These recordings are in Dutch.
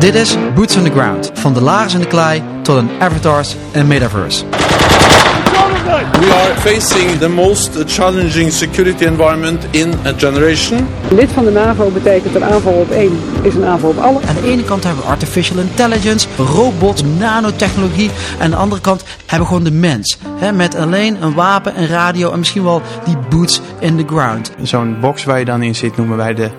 Dit is Boots on the Ground. Van de lagers in de klei tot een avatars en metaverse. We are facing the most challenging security environment in a generation. Lid van de NAVO betekent een aanval op één is een aanval op alle. Aan de ene kant hebben we artificial intelligence, robots, nanotechnologie. En aan de andere kant hebben we gewoon de mens. Hè, met alleen een wapen, een radio en misschien wel die boots in the ground. Zo'n box waar je dan in zit noemen wij de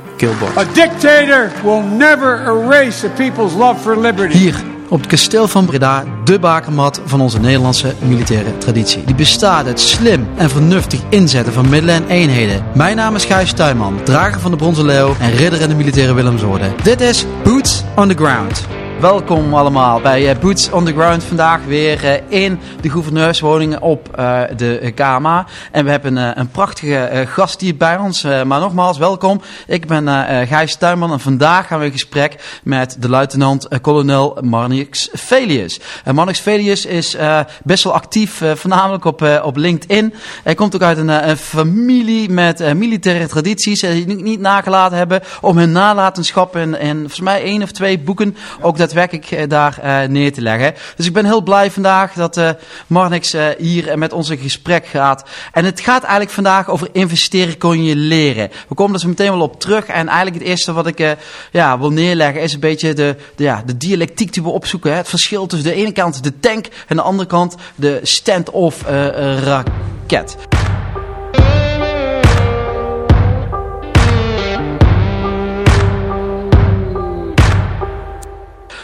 A dictator will never erase a people's love for liberty. Hier op het kasteel van Breda, de bakermat van onze Nederlandse militaire traditie. Die bestaat uit slim en vernuftig inzetten van middelen en eenheden. Mijn naam is Gijs Tuinman, drager van de Bronzen Leeuw en ridder in de militaire Willemsorde. Dit is Boots on the Ground. Welkom allemaal bij eh, Boots on the Ground. Vandaag weer eh, in de gouverneurswoning op uh, de Kama. En we hebben een prachtige gast hier bij ons. maar nogmaals, welkom. Ik ben Gijs Tuinman en vandaag gaan we in gesprek met de luitenant-kolonel Marnix Velius. Marnix Velius is best wel actief, voornamelijk op, LinkedIn. Hij komt ook uit een, familie met militaire tradities. Die niet nagelaten hebben om hun nalatenschap en, en volgens mij één of twee boeken ook dat daadwerkelijk daar uh, neer te leggen. Dus ik ben heel blij vandaag dat uh, Marnix hier met ons in gesprek gaat. En het gaat eigenlijk vandaag over investeren kon je leren. We komen er zo meteen wel op terug. En eigenlijk het eerste wat ik ja, wil neerleggen is een beetje de, de, ja, de dialectiek die we opzoeken. Hè? Het verschil tussen de ene kant de tank en de andere kant de stand-off raket.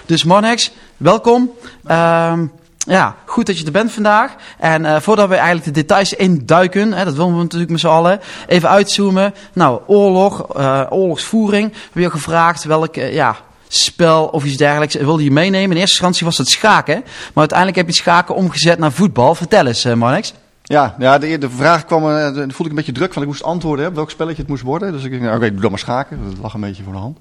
Dus Monex, welkom. Um, ja, goed dat je er bent vandaag. En uh, voordat we eigenlijk de details induiken, hè, dat willen we natuurlijk met z'n allen, even uitzoomen. Nou, oorlog, uh, oorlogsvoering. We hebben gevraagd welk uh, ja, spel of iets dergelijks wilde je meenemen. In eerste instantie was het schaken, maar uiteindelijk heb je schaken omgezet naar voetbal. Vertel eens, Monex. Ja, ja de, de vraag kwam, uh, voelde ik een beetje druk, want ik moest antwoorden hè, welk spelletje het moest worden. Dus ik dacht, oké, doe dan maar schaken. Dat lag een beetje voor de hand.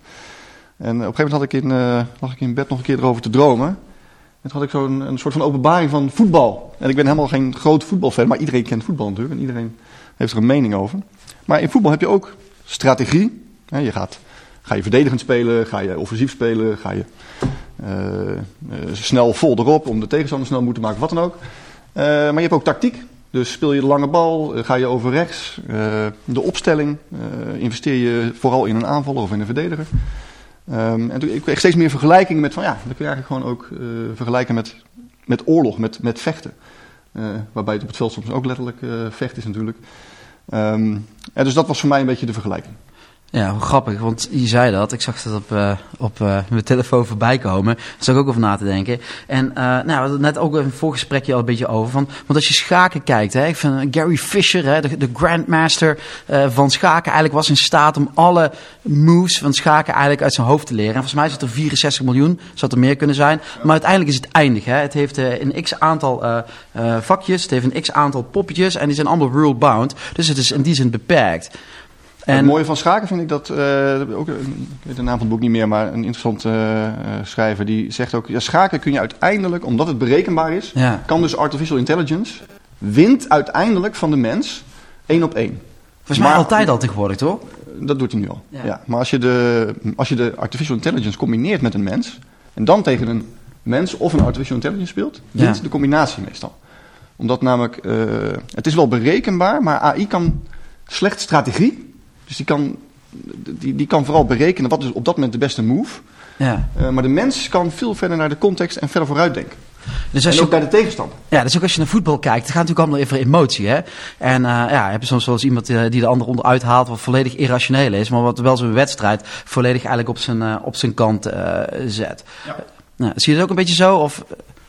En op een gegeven moment had ik in, uh, lag ik in bed nog een keer erover te dromen. En toen had ik zo'n een soort van openbaring van voetbal. En ik ben helemaal geen groot voetbalfan, maar iedereen kent voetbal natuurlijk. En iedereen heeft er een mening over. Maar in voetbal heb je ook strategie. je gaat, ga je verdedigend spelen, ga je offensief spelen, ga je uh, snel vol erop om de tegenstander snel moeten maken, wat dan ook. maar je hebt ook tactiek. Dus speel je de lange bal, ga je over rechts. de opstelling, investeer je vooral in een aanvaller of in een verdediger. Um, en toen ik kreeg steeds meer vergelijkingen met van ja, dat kun je eigenlijk gewoon ook uh, vergelijken met, met oorlog, met, met vechten. Uh, waarbij het op het veld soms ook letterlijk uh, vecht is natuurlijk. En dus dat was voor mij een beetje de vergelijking. Ja, grappig, want je zei dat. Ik zag dat op, uh, op uh, mijn telefoon voorbij komen. Daar zag ik ook over na te denken. En uh, nou, we hadden net ook een voorgesprekje al een beetje over. Van, want als je schaken kijkt, hè, ik vind Gary Fisher, hè, de, de grandmaster van schaken, eigenlijk was in staat om alle moves van schaken eigenlijk uit zijn hoofd te leren. En volgens mij zit er 64 miljoen, zou er meer kunnen zijn. Maar uiteindelijk is het eindig. Hè. Het heeft een x aantal vakjes, het heeft een x aantal poppetjes en die zijn allemaal rule bound. Dus het is in die zin beperkt. En... Het mooie van schaken vind ik dat, uh, ook, ik weet de naam van het boek niet meer, maar een interessant uh, schrijver die zegt ook, ja, schaken kun je uiteindelijk, omdat het berekenbaar is, ja. kan dus artificial intelligence, wint uiteindelijk van de mens één op één. Volgens mij altijd al tegenwoordig, toch? Dat doet hij nu al. Ja. ja. Maar als je, de, als je de artificial intelligence combineert met een mens, en dan tegen een mens of een artificial intelligence speelt, wint de combinatie meestal. Omdat namelijk, uh, het is wel berekenbaar, maar AI kan slecht strategie dus die kan, die, die kan vooral berekenen wat is op dat moment de beste move. Ja. Uh, maar de mens kan veel verder naar de context en verder vooruit denken. Dus als en ook je, bij de tegenstander. Ja, dus ook als je naar voetbal kijkt, het gaat natuurlijk allemaal even emotie. Hè? En uh, ja, heb je soms wel eens iemand uh, die de ander onderuit haalt wat volledig irrationeel is, maar wat wel zo'n wedstrijd volledig eigenlijk op zijn, uh, op zijn kant zet. Ja. Nou, zie je het ook een beetje zo? Of?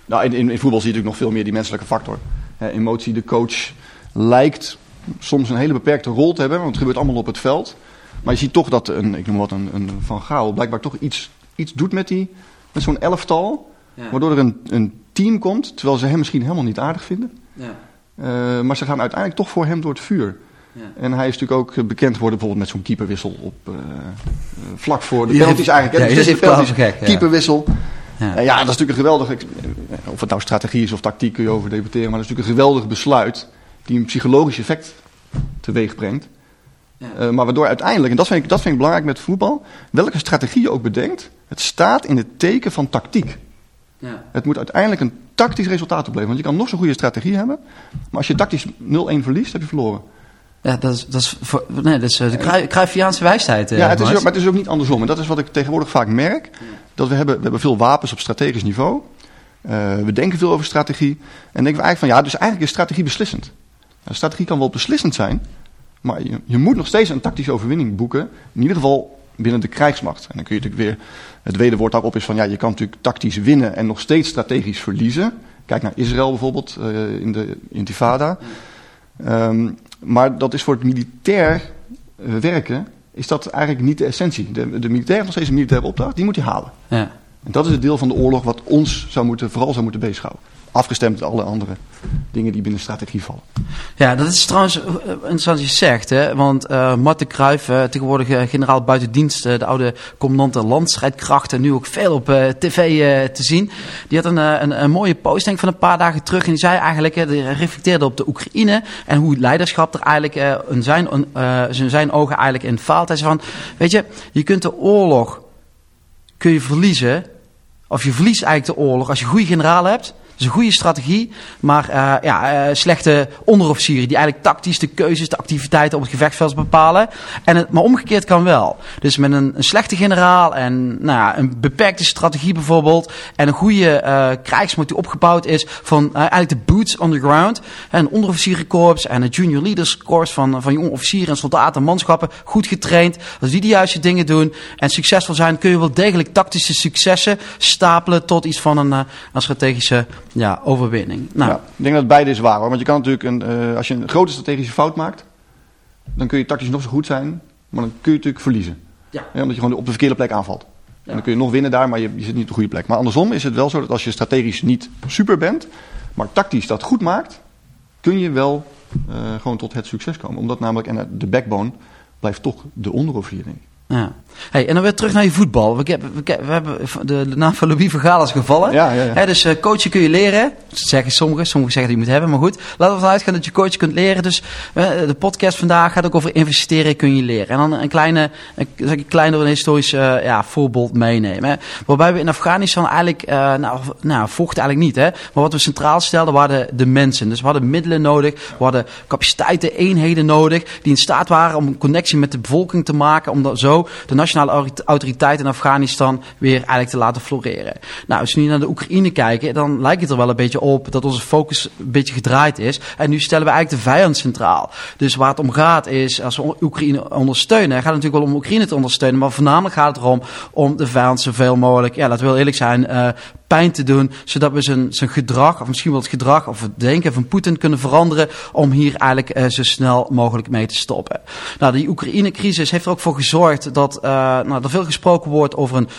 Nou, in, in, in voetbal zie je natuurlijk nog veel meer die menselijke factor. emotie, de coach lijkt soms een hele beperkte rol te hebben, want het gebeurt allemaal op het veld. Maar je ziet toch dat een, ik noem wat, een, een Van Gaal blijkbaar toch iets, iets doet met, die, met zo'n elftal. Waardoor er een, een team komt, terwijl ze hem misschien helemaal niet aardig vinden. Ja. Uh, maar ze gaan uiteindelijk toch voor hem door het vuur. Ja. En hij is natuurlijk ook bekend geworden bijvoorbeeld met zo'n keeperwissel op uh, vlak voor de penalties eigenlijk. Ja, dus is penalties, gek, keeperwissel. Ja. Uh, ja, dat is natuurlijk een geweldig, of het nou strategie is of tactiek kun je over debatteren, maar dat is natuurlijk een geweldig besluit die een psychologisch effect teweeg brengt. Uh, maar waardoor uiteindelijk, en dat vind, ik, dat vind ik belangrijk met voetbal, welke strategie je ook bedenkt, het staat in het teken van tactiek. Ja. Het moet uiteindelijk een tactisch resultaat opleveren. Want je kan nog zo'n goede strategie hebben, maar als je tactisch 0-1 verliest, heb je verloren. Ja, dat is, dat is, voor, nee, dat is eh, de Cruyffiaanse wijsheid. ja, het is, maar het is ook niet andersom. En dat is wat ik tegenwoordig vaak merk. Dat we hebben, we hebben veel wapens op strategisch niveau. Uh, we denken veel over strategie. En denken we eigenlijk van ja, dus eigenlijk is strategie beslissend. Strategie kan wel beslissend zijn, maar je, je, moet nog steeds een tactische overwinning boeken. In ieder geval binnen de krijgsmacht. En dan kun je natuurlijk weer, het tweede woord daarop is van ja, je kan natuurlijk tactisch winnen en nog steeds strategisch verliezen. Kijk naar Israël bijvoorbeeld uh, in de Intifada. Um, maar dat is voor het militair uh, werken, is dat eigenlijk niet de essentie. De, de militair heeft nog steeds een militaire opdracht, die moet hij halen. Ja. En dat is het deel van de oorlog wat ons zou moeten, vooral zou moeten bezighouden afgestemd met alle andere dingen die binnen strategie vallen. Ja, dat is trouwens eh, interessant wat je zegt. Hè? Want uh, Marten Kruijf, uh, tegenwoordig generaal buitendienst, de oude commandant der landstrijdkrachten, nu ook veel op tv te zien. Die had een, een, mooie post denk van een paar dagen terug. En die zei eigenlijk, die reflecteerde op de Oekraïne en hoe leiderschap er eigenlijk in, zijn, zijn ogen eigenlijk in faalt. Hij zei van, weet je, je kunt de oorlog kun je verliezen, of je verliest eigenlijk de oorlog als je goede generaal hebt is een goede strategie, maar uh, ja, uh, slechte onderofficieren die eigenlijk tactisch de keuzes, de activiteiten op het gevechtsveld bepalen. En het, maar omgekeerd kan wel. Dus met een, een slechte generaal en nou ja, een beperkte strategie bijvoorbeeld en een goede uh, krijgsmacht die opgebouwd is van eigenlijk de boots on the ground. Een onderofficierenkorps en een junior leaders corps van, van jonge officieren en soldaten en manschappen, goed getraind. Als die de juiste dingen doen en succesvol zijn, kun je wel degelijk tactische successen stapelen tot iets van een, een strategische ja, overwinning. Nou. Ja, ik denk dat beide is waar hoor. Want je kan natuurlijk, een, uh, als je een grote strategische fout maakt, dan kun je tactisch nog zo goed zijn, maar dan kun je natuurlijk verliezen. Ja. ja omdat je gewoon op de verkeerde plek aanvalt. En dan kun je nog winnen daar, maar je, je, zit niet op de goede plek. Maar andersom is het wel zo dat als je strategisch niet super bent, maar tactisch dat goed maakt, kun je wel uh, gewoon tot het succes komen. Omdat namelijk, en de backbone blijft toch de onderoverwinning. Ja. Hey, en dan weer terug naar je voetbal. We, we, we hebben de, naam van Louis Vergaal is gevallen. Ja, ja, ja. dus uh, coachen kun je leren. Dat zeggen sommigen. Sommigen zeggen dat je moet hebben. Maar goed, laten we ervan uitgaan dat je coachen kunt leren. Dus uh, de podcast vandaag gaat ook over investeren kun je leren. En dan een kleine, een, een kleine historisch uh, ja, voorbeeld meenemen. Hè. Waarbij we in Afghanistan eigenlijk, nou, nou vochten eigenlijk niet. Hè. Maar wat we centraal stelden waren de mensen. Dus we hadden middelen nodig. We hadden capaciteiten, eenheden nodig. Die in staat waren om een connectie met de bevolking te maken. Om dat zo de nationale autoriteit in Afghanistan weer eigenlijk te laten floreren. Nou, als we nu naar de Oekraïne kijken, dan lijkt het er wel een beetje op dat onze focus een beetje gedraaid is. En nu stellen we eigenlijk de vijand centraal. Dus waar het om gaat is, als we Oekraïne ondersteunen, gaat het natuurlijk wel om Oekraïne te ondersteunen, maar voornamelijk gaat het erom om de vijand zoveel mogelijk, ja, laten we eerlijk zijn, uh, pijn te doen, zodat we zijn, zijn gedrag, of misschien wel het gedrag of het denken van Poetin kunnen veranderen om hier eigenlijk uh, zo snel mogelijk mee te stoppen. Nou, die Oekraïne-crisis heeft er ook voor gezorgd dat uh, nou, er veel gesproken wordt over een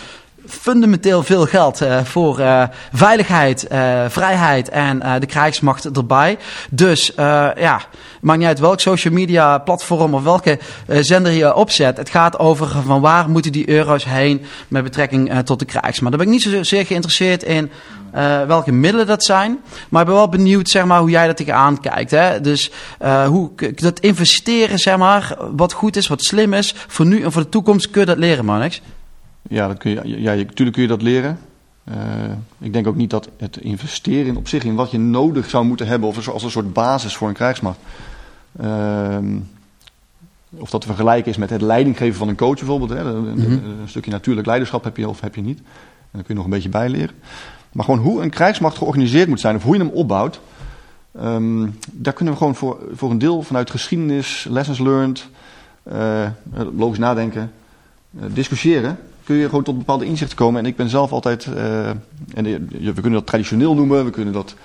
fundamenteel veel geld uh, voor uh, veiligheid, uh, vrijheid en de krijgsmacht erbij. Dus ja, maakt niet uit welk social media platform of welke zender je opzet. Het gaat over van waar moeten die euro's heen met betrekking tot de krijgsmacht. Daar ben ik niet zozeer geïnteresseerd in welke middelen dat zijn. Maar ik ben wel benieuwd zeg maar, hoe jij dat tegenaan kijkt. Hè? Dus hoe dat investeren, zeg maar, wat goed is, wat slim is, voor nu en voor de toekomst, kun je dat leren, Marnix? Ja, dat kun je, ja, natuurlijk kun je dat leren. Uh, ik denk ook niet dat het investeren op zich in wat je nodig zou moeten hebben, of als een soort basis voor een krijgsmacht. Uh, of dat te vergelijken is met het leidinggeven van een coach bijvoorbeeld. Hè. Een, mm -hmm. een, stukje natuurlijk leiderschap heb je of heb je niet. En daar kun je nog een beetje bijleren. Maar gewoon hoe een krijgsmacht georganiseerd moet zijn, of hoe je hem opbouwt. Um, daar kunnen we gewoon voor, voor een deel vanuit geschiedenis, lessons learned, uh, logisch nadenken, discussiëren kun je gewoon tot bepaalde inzichten komen. En ik ben zelf altijd, uh, en we kunnen dat traditioneel noemen, we kunnen dat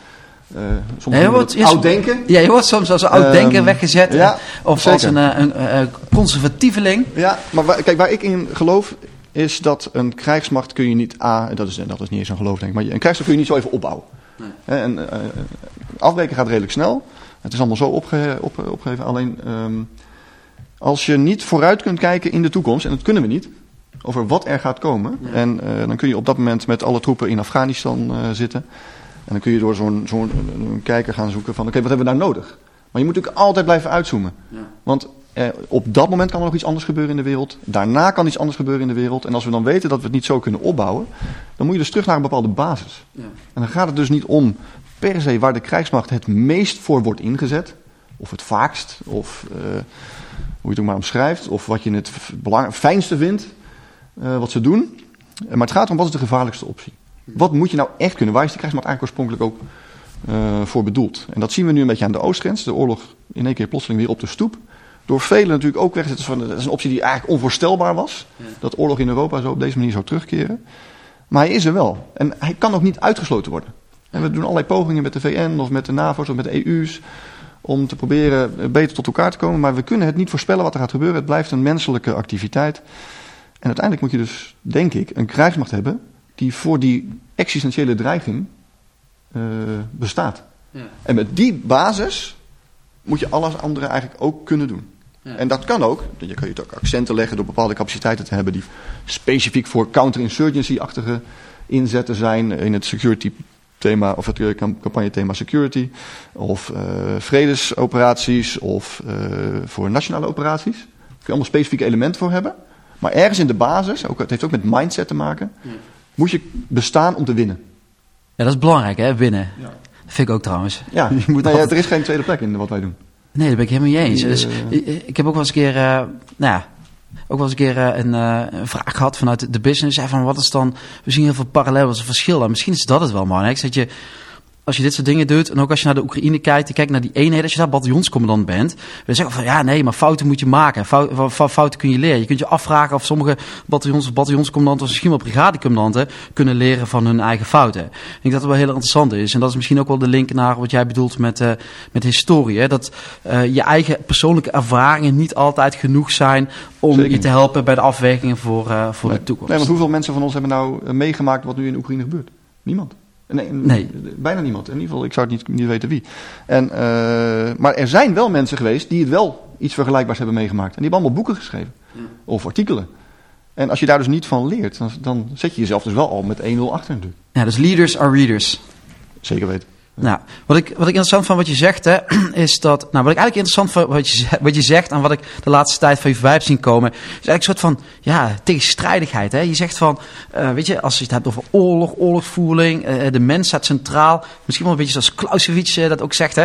uh, soms ja, wordt, oud denken. Ja, je wordt soms als oud denken um, weggezet. Ja, of zeker. als een, eh, een, een, conservatieveling. Ja, maar waar, kijk, waar ik in geloof is dat een krijgsmacht kun je niet, A, dat is, dat is niet eens een geloof denk ik, maar een krijgsmacht kun je niet zo even opbouwen. Nee. En uh, afbreken gaat redelijk snel. Het is allemaal zo opge, op, opgegeven. Alleen um, als je niet vooruit kunt kijken in de toekomst, en dat kunnen we niet, over wat er gaat komen. Ja. En uh, dan kun je op dat moment met alle troepen in Afghanistan uh, zitten. En dan kun je door zo'n zo'n kijker gaan zoeken van, oké, okay, wat hebben we daar nodig? Maar je moet natuurlijk altijd blijven uitzoomen. Ja. Want Eh, op dat moment kan er nog iets anders gebeuren in de wereld. Daarna kan iets anders gebeuren in de wereld. En als we dan weten dat we het niet zo kunnen opbouwen, dan moet je dus terug naar een bepaalde basis. Ja. En dan gaat het dus niet om per se waar de krijgsmacht het meest voor wordt ingezet, of het vaakst, of uh, hoe je het ook maar omschrijft, of wat je het fijnste vindt, uh, wat ze doen. Maar het gaat om wat is de gevaarlijkste optie. Wat moet je nou echt kunnen? Waar is die krijgsmacht eigenlijk oorspronkelijk ook uh, voor bedoeld? En dat zien we nu een beetje aan de oostgrens. De oorlog in één keer plotseling weer op de stoep. Door velen natuurlijk ook wegzetten van, dat is een optie die eigenlijk onvoorstelbaar was. Dat oorlog in Europa zo op deze manier zou terugkeren. Maar hij is er wel. En hij kan ook niet uitgesloten worden. En we doen allerlei pogingen met de VN of met de NAVO's of met de EU's om te proberen beter tot elkaar te komen. Maar we kunnen het niet voorspellen wat er gaat gebeuren. Het blijft een menselijke activiteit. En uiteindelijk moet je dus, denk ik, een krijgsmacht hebben die voor die existentiële dreiging uh, bestaat. Ja. En met die basis moet je alles andere eigenlijk ook kunnen doen. Ja. En dat kan ook. Je kan je ook accenten leggen door bepaalde capaciteiten te hebben die specifiek voor counterinsurgency-achtige inzetten zijn in het security thema of het campagne thema security of uh, vredesoperaties of uh, voor nationale operaties. Daar kun je allemaal specifieke elementen voor hebben. Maar ergens in de basis, ook, het heeft ook met mindset te maken, moet je bestaan om te winnen. Ja, dat is belangrijk hè, winnen. Ja. Dat vind ik ook trouwens. Ja, je moet nou ja, er is geen tweede plek in wat wij doen. Nee, dat ben ik helemaal niet eens. Dus, ik heb ook wel eens een keer, uh, nou ja, ook wel eens een keer uh, een, uh, een, vraag gehad vanuit de business. Van wat is dan, we zien heel veel parallel, wat is het verschil? En misschien is dat het wel, man. Dat je als je dit soort dingen doet, en ook als je naar de Oekraïne kijkt, je kijkt naar die eenheden, als je daar bataljonscommandant bent, dan zeggen van ja, nee, maar fouten moet je maken. Fouten, fouten kun je leren. Je kunt je afvragen of sommige bataljons of bataljonscommandanten, of misschien wel brigadecommandanten, kunnen leren van hun eigen fouten. Ik denk dat het wel heel interessant is. En dat is misschien ook wel de link naar wat jij bedoelt met, uh, met historie. Hè? Dat uh, je eigen persoonlijke ervaringen niet altijd genoeg zijn om je te helpen bij de afwegingen voor, uh, voor nee. de toekomst. Nee, want hoeveel mensen van ons hebben nou meegemaakt wat nu in Oekraïne gebeurt? Niemand. Nee, nee, bijna niemand. In ieder geval, ik zou het niet, niet weten wie. En, uh, maar er zijn wel mensen geweest die het wel iets vergelijkbaars hebben meegemaakt. En die hebben allemaal boeken geschreven. Of artikelen. En als je daar dus niet van leert, dan, dan zet je jezelf dus wel al met 1-0 achter natuurlijk. Ja, dus leaders are readers. Zeker weten. Nou, wat ik, wat ik interessant van wat je zegt, hè, is dat. Nou, wat ik eigenlijk interessant van wat je, wat je zegt en wat ik de laatste tijd van je voorbij heb zien komen, is eigenlijk een soort van ja, tegenstrijdigheid. Hè? Je zegt van, uh, weet je, als je het hebt over oorlog, oorlogsvoering, uh, de mens staat centraal. Misschien wel een beetje zoals Clausewitz dat ook zegt. Hè?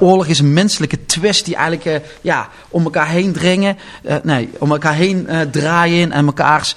Oorlog is een menselijke twist die eigenlijk ja, om elkaar heen dringen, nee, om elkaar heen draaien en elkaars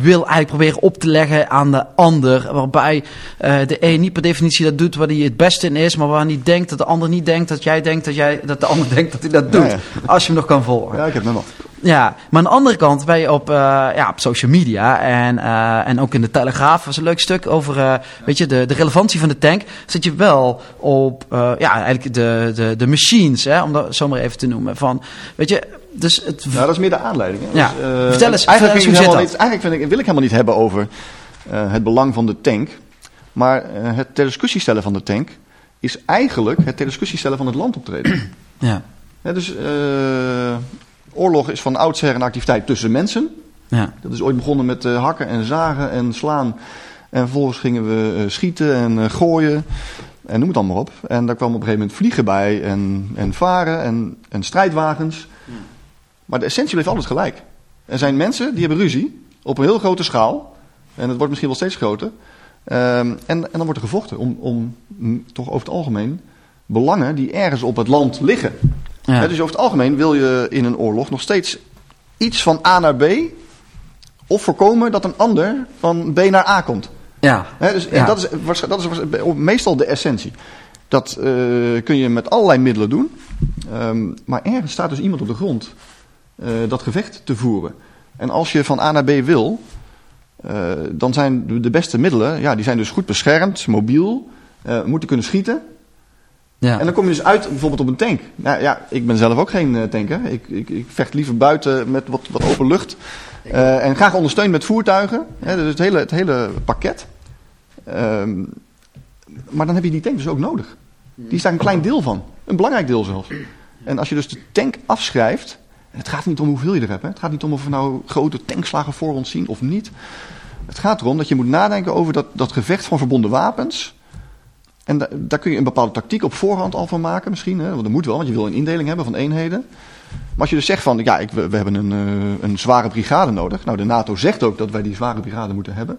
wil eigenlijk proberen op te leggen aan de ander. Waarbij de een niet per definitie dat doet wat hij het beste in is, maar waar niet denkt dat de ander niet denkt dat jij denkt dat, jij, dat de ander denkt dat hij dat doet. Als je hem nog kan volgen. Ja, ik heb hem nog. Ja, maar aan de andere kant ben je op, uh, ja, op social media en, uh, en ook in de Telegraaf was een leuk stuk over uh, weet je, de, de relevantie van de tank. Zit je wel op ja, eigenlijk de, de, de machines, hè, om dat zo maar even te noemen. Van, weet je, dus het... Ja, dat is meer de aanleiding. Hè? Ja. Dus, Vertel eens, eigenlijk, hoe zit dat? Niet, eigenlijk vind ik, wil ik helemaal niet hebben over het belang van de tank. Maar het ter discussie stellen van de tank is eigenlijk het ter discussie stellen van het landoptreden. Ja. ja dus uh, oorlog is van oudsher een activiteit tussen mensen. Ja. Dat is ooit begonnen met uh, hakken en zagen en slaan. En vervolgens gingen we uh, schieten en gooien. En noem het allemaal op. En daar kwam op een gegeven moment vliegen bij en, en varen en, en strijdwagens. Ja. Maar de essentie bleef altijd gelijk. Er zijn mensen die hebben ruzie op een heel grote schaal. En het wordt misschien wel steeds groter. Um, en, en, dan wordt er gevochten om, om m, toch over het algemeen belangen die ergens op het land liggen. Ja. He, dus over het algemeen wil je in een oorlog nog steeds iets van A naar B. Of voorkomen dat een ander van B naar A komt. Ja. He, dus, ja. Dat is, dat is meestal de essentie. Dat uh, kun je met allerlei middelen doen. Um, maar ergens staat dus iemand op de grond uh, dat gevecht te voeren. En als je van A naar B wil, uh, dan zijn de beste middelen, ja, die zijn dus goed beschermd, mobiel, uh, moeten kunnen schieten. Ja. En dan kom je dus uit bijvoorbeeld op een tank. Nou ja, ik ben zelf ook geen uh, tanker. Ik, ik, ik, vecht liever buiten met wat, wat open lucht. en graag ondersteund met voertuigen. Hè, dus het hele, het hele pakket. Um, maar dan heb je die tank dus ook nodig. Die is daar een klein deel van. Een belangrijk deel zelfs. En als je dus de tank afschrijft. Het gaat niet om hoeveel je er hebt. Hè. Het gaat niet om of we nou grote tankslagen voor ons zien of niet. Het gaat erom dat je moet nadenken over dat, dat gevecht van verbonden wapens. En da, daar kun je een bepaalde tactiek op voorhand al van maken misschien. Hè? Want dat moet wel, want je wil een indeling hebben van eenheden. Maar als je dus zegt van, ja, ik, we, hebben een, eh, een zware brigade nodig. Nou, de NATO zegt ook dat wij die zware brigade moeten hebben.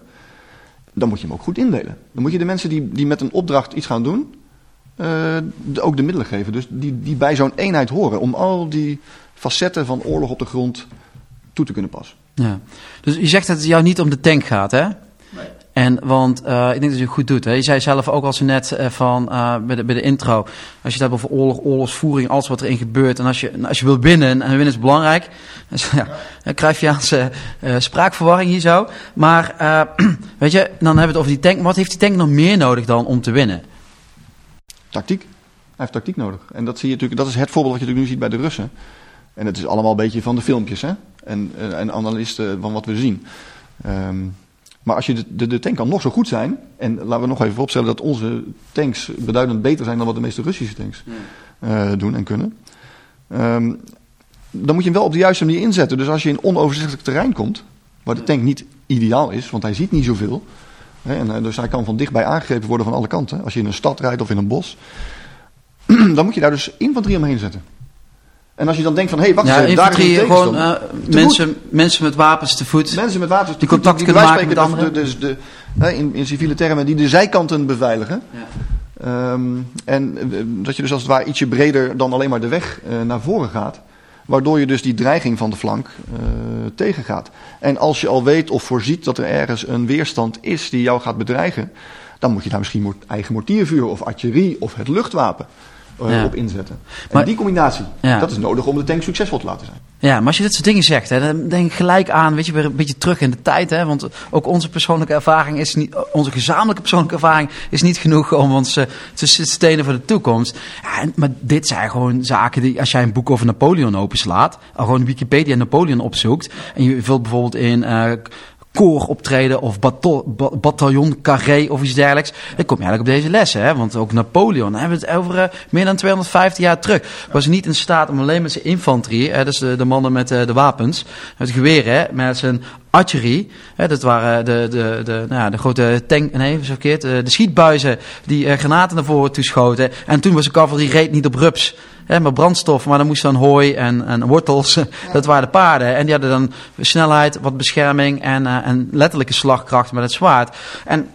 Dan moet je hem ook goed indelen. Dan moet je de mensen die, die met een opdracht iets gaan doen, eh, ook de middelen geven. Dus die, die bij zo'n eenheid horen. Om al die facetten van oorlog op de grond toe te kunnen passen. Ja. Dus je zegt dat het jou niet om de tank gaat, hè? En, want eh, ik denk dat je het goed doet. Hè? Je zei zelf ook al zo net eh, van, eh, bij, de, bij de intro. Als je het hebt over oorlog, oorlogsvoering, alles wat erin gebeurt. En als je, als je wil winnen, en winnen is belangrijk. Dus, ja, dan krijg je aan zijn eh, spraakverwarring hier zo. Maar eh, weet je, dan hebben we het over die tank. Wat heeft die tank nog meer nodig dan om te winnen? Tactiek. Hij heeft tactiek nodig. En dat, zie je natuurlijk, dat is het voorbeeld wat je natuurlijk nu ziet bij de Russen. En het is allemaal een beetje van de filmpjes hè? En, eh, en analisten van wat we zien. Ehm, maar als je de, de, de tank kan nog zo goed zijn. En laten we nog even opstellen dat onze tanks beduidend beter zijn dan wat de meeste Russische tanks eh, doen en kunnen. Ehm, dan moet je hem wel op de juiste manier inzetten. Dus als je in onoverzichtelijk terrein komt, waar de tank niet ideaal is, want hij ziet niet zoveel. Hè, en, eh, dus hij kan van dichtbij aangegrepen worden van alle kanten. Als je in een stad rijdt of in een bos. dan moet je daar dus infanterie omheen zetten. En als je dan denkt van, hé, hey, wacht Ja, daar is gewoon eh, mensen, mensen met wapens te voet. Mensen met wapens Die contact die, kunnen wij maken met de- de- Dus de, hè, in, in civiele termen, die de zijkanten beveiligen. Ja. Ehm, en eh, dat je dus als het ware ietsje breder dan alleen maar de weg eh, naar voren gaat. Waardoor je dus die dreiging van de flank tegengaat. En als je al weet of voorziet dat er ergens een weerstand is die jou gaat bedreigen. Dan moet je daar misschien eigen mortiervuur of artillerie of het luchtwapen Ja. op inzetten. En Maar- die combinatie, Ja. dat is nodig om de tank succesvol te laten zijn. Ja, maar als je dit soort dingen zegt, hè, dan denk ik gelijk aan, weet je, weer een beetje terug in de tijd. Hè, want ook onze persoonlijke ervaring is niet, onze gezamenlijke persoonlijke ervaring is niet genoeg om ons eh, te stenen voor de toekomst. Ja, en- maar dit zijn gewoon zaken die, als jij een boek over Napoleon openslaat, al gewoon Wikipedia Napoleon opzoekt, en je vult bijvoorbeeld in eh koor optreden of bataljon carré of iets dergelijks. Dan kom je eigenlijk op deze lessen. Hè? Want ook Napoleon, dan hebben we het over eh, meer dan 250 jaar terug. Was niet in staat om alleen met zijn infanterie, hè, dus de, de mannen met eh, de wapens, het geweer, hè, met zijn artillerie. Hè, dat waren de, de, de, nou ja, de grote tank, nee, verkeerd, eh, de schietbuizen die granaten naar voren toeschoten. En toen was de cavalerie reed niet op rups. Hè, maar brandstof, maar dan moest dan hooi en, en wortels. Dat waren de paarden. En die hadden dan snelheid, wat bescherming en, eh, en letterlijke slagkracht met het zwaard. En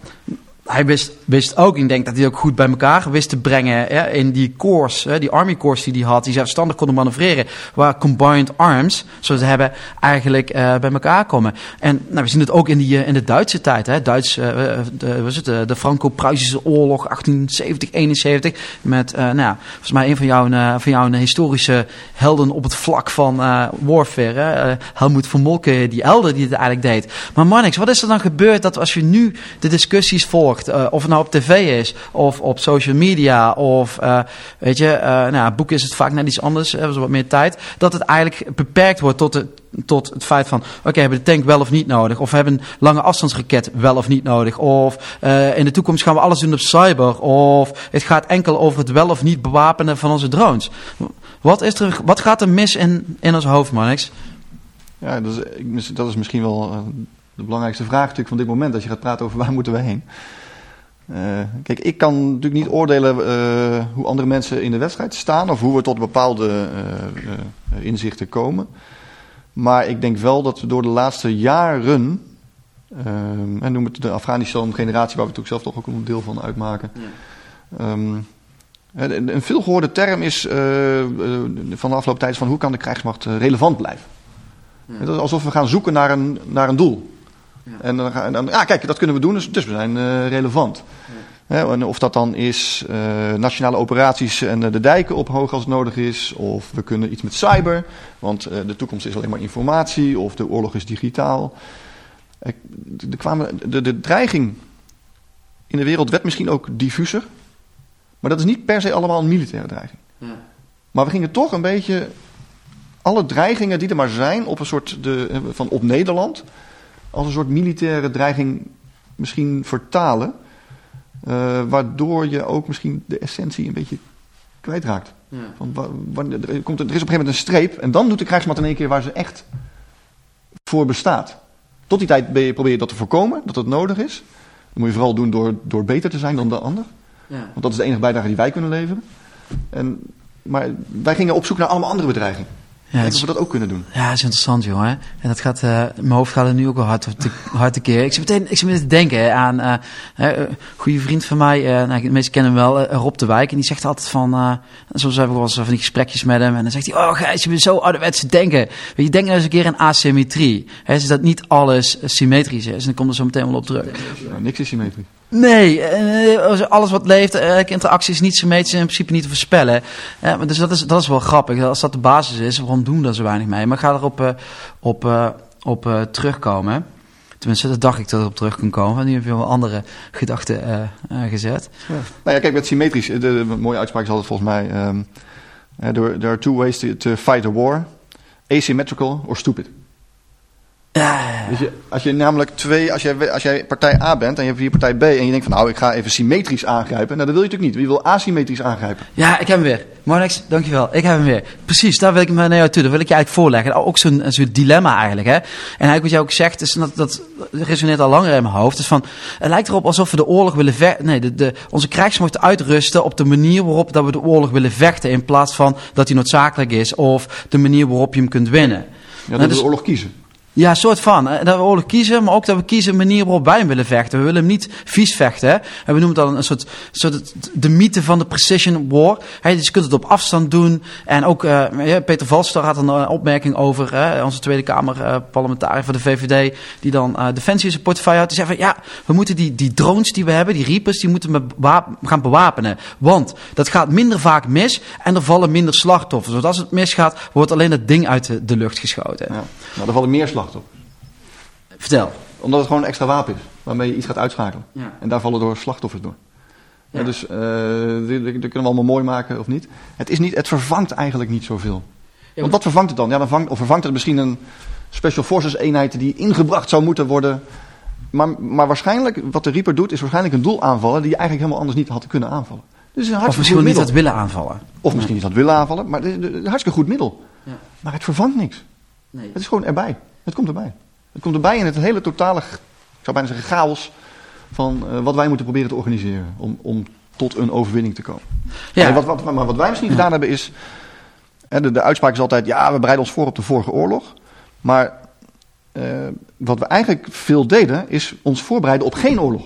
hij wist, wist ook, ik denk dat hij ook goed bij elkaar wist te brengen in die hè, die army corps die hij had, die zelfstandig konden manoeuvreren, waar combined arms, zoals ze hebben, eigenlijk eh, bij elkaar komen. En nou, we zien het ook in, die, eh, in de Duitse tijd, hè, Duits, eh, de, het, de Franco-Pruisische oorlog 1870-71, met, nou volgens mij een van jouw, van jouw historische helden op het vlak van warfare, hè, Helmoet van Molke, die elder die het eigenlijk deed. Maar Mannix, wat is er dan gebeurd dat als je nu de discussies volgt, eh, of het nou op tv is, of op social media, of eh, weet je, eh nou boek is het vaak net iets anders, hebben ze wat meer tijd, dat het eigenlijk beperkt wordt tot, de, tot het feit van, oké, hebben we de tank wel of niet nodig, of hebben een lange afstandsraket wel of niet nodig, of in de toekomst gaan we alles doen op cyber, of het gaat enkel over het wel of niet bewapenen van onze drones. Wat, is er, wat gaat er mis in, in ons hoofd, Mannix? Ja, dat is, dat is misschien wel de belangrijkste vraag natuurlijk van dit moment. Als je gaat praten over waar moeten we heen. Eh, kijk, ik kan natuurlijk niet oordelen eh, hoe andere mensen in de wedstrijd staan. Of hoe we tot bepaalde eh, inzichten komen. Maar ik denk wel dat we door de laatste jaren... en noem het de Afghanistan-generatie, waar we natuurlijk zelf toch ook een deel van uitmaken... Ehm, een een veelgehoorde term is van de afgelopen tijd van hoe kan de krijgsmacht relevant blijven. Het is alsof we gaan zoeken naar een, naar een doel. En dan gaan en dan, ja, kijk, dat kunnen we doen, dus, dus we zijn eh, relevant. Hè, en of dat dan is eh, nationale operaties en de dijken ophogen als het nodig is. Of we kunnen iets met cyber, want eh, de toekomst is alleen maar informatie. Of de oorlog is digitaal. Kwamen, de, de dreiging in de wereld werd misschien ook diffuser. Maar dat is niet per se allemaal een militaire dreiging. Maar we gingen toch een beetje alle dreigingen die er maar zijn op een soort de, van op Nederland als een soort militaire dreiging misschien vertalen. eh, waardoor je ook misschien de essentie een beetje kwijtraakt. Van, er, komt, er is op een gegeven moment een streep en dan doet de krijgsmacht in één keer waar ze echt voor bestaat. Tot die tijd ben je, probeer je dat te voorkomen, dat het nodig is. Dat moet je vooral doen door, door beter te zijn dan de ander. Want dat is de enige bijdrage die wij kunnen leveren. En, maar wij gingen op zoek naar allemaal andere bedreigingen. Ja, is- we dat ook kunnen doen. Ja, dat is interessant, jongen. En dat gaat, eh, mijn hoofd gaat er nu ook wel hard, te, hard te keer. Ik zit meteen, ik zit meteen te denken aan eh, eh, een goede vriend van mij, eh, nou, de meesten kennen hem wel, eh, Rob de Wijk. En die zegt altijd van, eh, soms hebben we wel eens van die gesprekjes met hem. En dan zegt hij, oh Gijs, je bent zo ouderwets te denken. Weet je, denk nou eens een keer aan asymmetrie. Hè, is dat niet alles symmetrisch is. En dan komt er zo meteen wel op terug. Nou, niks is symmetrisch. Nee, eh, alles wat leeft, elke interactie is niet symmetrisch en in principe niet te voorspellen. Ja, dus dat is, dat is wel grappig. Als dat de basis is, waarom doen we daar zo weinig mee? Maar ik ga erop eh, op, eh, op eh, terugkomen. Tenminste, dat dacht ik dat ik op terug kon komen. Nu heb je wel andere gedachten eh, eh, gezet. Nou ja, kijk, met symmetrisch, de, mooie uitspraak is altijd volgens mij... ehm, eh, there, there are two ways to fight a war. Asymmetrical or stupid. Ja, Dus je, als je namelijk twee, als jij, als jij partij A bent en je hebt hier partij B en je denkt van nou ik ga even symmetrisch aangrijpen, nou dat wil je natuurlijk niet. Je wil asymmetrisch aangrijpen. ja, ik heb hem weer. Monex, dankjewel. Ik heb hem weer. Precies, daar wil ik me naar jou toe. Dat wil ik je eigenlijk voorleggen. Ook zo'n zo'n dilemma eigenlijk. Hè? En eigenlijk wat jij ook zegt, is, dat, dat resoneert al langer in mijn hoofd. Is van, het lijkt erop alsof we de oorlog willen vechten. Nee, de, de, onze krijgsmacht uitrusten op de manier waarop dat we de oorlog willen vechten. In plaats van dat die noodzakelijk is. Of de manier waarop je hem kunt winnen. Ja, Nou, dat dus- we de oorlog kiezen. Ja, soort van. Dat we oorlog kiezen, maar ook dat we kiezen een manier waarop wij hem willen vechten. We willen hem niet vies vechten. We noemen het dan een soort, soort de mythe van de precision war. Dus je kunt het op afstand doen. En ook eh, ja, Peter Valstar had een opmerking over. Hè, onze Tweede Kamer eh, parlementariër voor de VVD. Die dan eh, Defensie in zijn portefeuille had. Die zei van ja, we moeten die, die drones die we hebben, die Reapers, die moeten we gaan bewapenen. Want dat gaat minder vaak mis en er vallen minder slachtoffers. Want als het misgaat, wordt alleen dat ding uit de, de lucht geschoten. Ja. Nou, er vallen meer slachtoffers. Vertel. Omdat het gewoon een extra wapen is waarmee je iets gaat uitschakelen. Ja. En daar vallen door slachtoffers door. Ja. Dus dat dat kunnen we allemaal mooi maken of niet. Het, is niet. het vervangt eigenlijk niet zoveel. Want wat vervangt het dan? Ja, dan vangt, of vervangt het misschien een Special Forces eenheid die ingebracht zou moeten worden. Maar, maar waarschijnlijk, wat de Reaper doet, is waarschijnlijk een doel aanvallen die je eigenlijk helemaal anders niet had kunnen aanvallen. Dus een Of hartstikke misschien goed wel niet had willen aanvallen. Of misschien niet had willen aanvallen, maar het is een hartstikke goed middel. Ja. Maar het vervangt niks. Nee. Het is gewoon erbij. Het komt erbij. Het komt erbij in het hele totale, ik zou bijna zeggen, chaos van eh, wat wij moeten proberen te organiseren om, om tot een overwinning te komen. Ja. Wat, wat, maar wat wij misschien gedaan hebben is, hè, de, de uitspraak is altijd, ja, we bereiden ons voor op de vorige oorlog. Maar eh, wat we eigenlijk veel deden, is ons voorbereiden op geen oorlog.